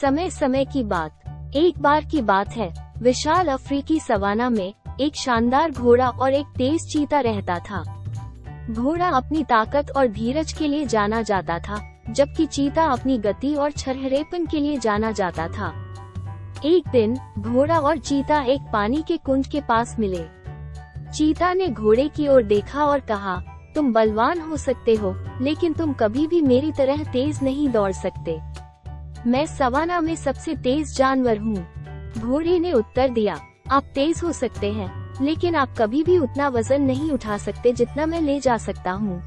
समय समय की बात। एक बार की बात है। विशाल अफ्रीकी सवाना में एक शानदार घोड़ा और एक तेज चीता रहता था। घोड़ा अपनी ताकत और धीरज के लिए जाना जाता था, जबकि चीता अपनी गति और छरहरेपन के लिए जाना जाता था। एक दिन, घोड़ा और चीता एक पानी के कुंड के पास मिले। चीता ने घोड़े की ओर देखा और कहा, तुम बलवान हो सकते हो, लेकिन तुम कभी भी मेरी तरह तेज नहीं दौड़ सकते। मैं सवाना में सबसे तेज जानवर हूँ। घोड़े ने उत्तर दिया, आप तेज हो सकते हैं, लेकिन आप कभी भी उतना वज़न नहीं उठा सकते जितना मैं ले जा सकता हूँ।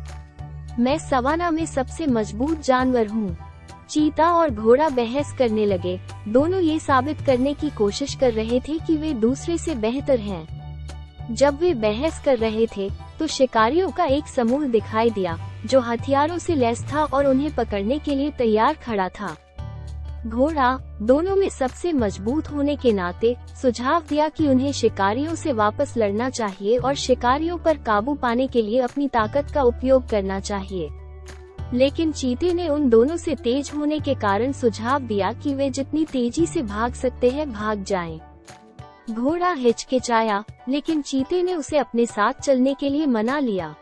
मैं सवाना में सबसे मज़बूत जानवर हूँ। चीता और घोड़ा बहस करने लगे, दोनों ये साबित करने की कोशिश कर रहे थे कि वे दूसरे से बेहतर हैं। जब वे बहस कर रहे थे तो शिकारियों का एक समूह दिखाई दिया, जो हथियारों से लैस था और उन्हें पकड़ने के लिए तैयार खड़ा था। घोड़ा, दोनों में सबसे मज़बूत होने के नाते, सुझाव दिया कि उन्हें शिकारियों से वापस लड़ना चाहिए और शिकारियों पर काबू पाने के लिए अपनी ताकत का उपयोग करना चाहिए। लेकिन चीते ने उन दोनों से तेज होने के कारण सुझाव दिया कि वे जितनी तेज़ी से भाग सकते हैं, भाग जाएँ। घोड़ा हिचकिचाया, लेकिन चीते ने उसे अपने साथ चलने के लिए मना लिया।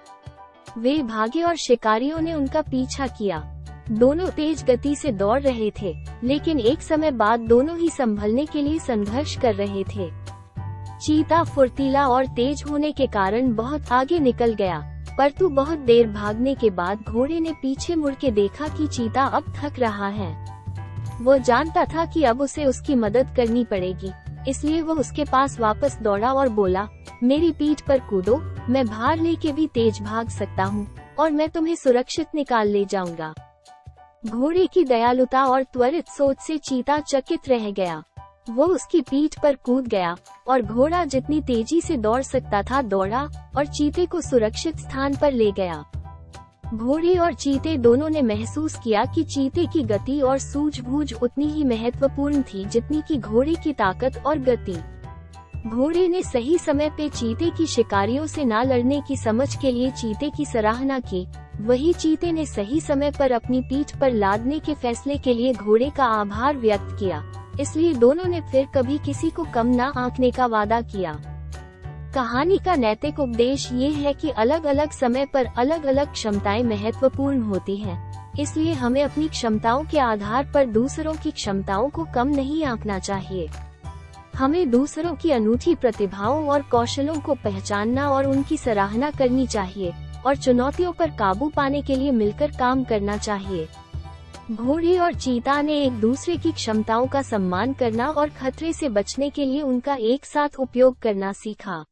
वे भागे और शिकारियों ने उनका पीछा किया। दोनों तेज गति से दौड़ रहे थे, लेकिन एक समय बाद दोनों ही संभलने के लिए संघर्ष कर रहे थे। चीता फुर्तीला और तेज होने के कारण बहुत आगे निकल गया परंतु बहुत देर भागने के बाद घोड़े ने पीछे मुड़ के देखा कि चीता अब थक रहा है। वो जानता था कि अब उसे उसकी मदद करनी पड़ेगी, इसलिए वो उसके पास वापस दौड़ा और बोला, मेरी पीठ पर कूदो, मैं भार लेके भी तेज भाग सकता हूँ, और मैं तुम्हें सुरक्षित निकाल ले जाऊँगा। घोड़े की दयालुता और त्वरित सोच से चीता चकित रह गया। वो उसकी पीठ पर कूद गया, और घोड़ा जितनी तेज़ी से दौड़ सकता था दौड़ा, और चीते को सुरक्षित स्थान पर ले गया। घोड़े और चीते दोनों ने महसूस किया कि चीते की गति और सूझबूझ उतनी ही महत्वपूर्ण थी जितनी की घोड़े की ताकत और गति। घोड़े ने सही समय पे चीते की शिकारियों से न लड़ने की समझ के लिए चीते की सराहना की वही चीते ने सही समय पर अपनी पीठ पर लादने के फैसले के लिए घोड़े का आभार व्यक्त किया, इसलिए दोनों ने फिर कभी किसी को कम न आंकने का वादा किया कहानी का नैतिक उपदेश ये है कि अलग अलग समय पर अलग अलग क्षमताएँ महत्वपूर्ण होती हैं। इसलिए हमें अपनी क्षमताओं के आधार पर दूसरों की क्षमताओं को कम नहीं आंकना चाहिए हमें दूसरों की अनूठी प्रतिभाओं और कौशलों को पहचानना और उनकी सराहना करनी चाहिए और चुनौतियों पर काबू पाने के लिए मिलकर काम करना चाहिए। घोड़े और चीता ने एक दूसरे की क्षमताओं का सम्मान करना और खतरे से बचने के लिए उनका एक साथ उपयोग करना सीखा।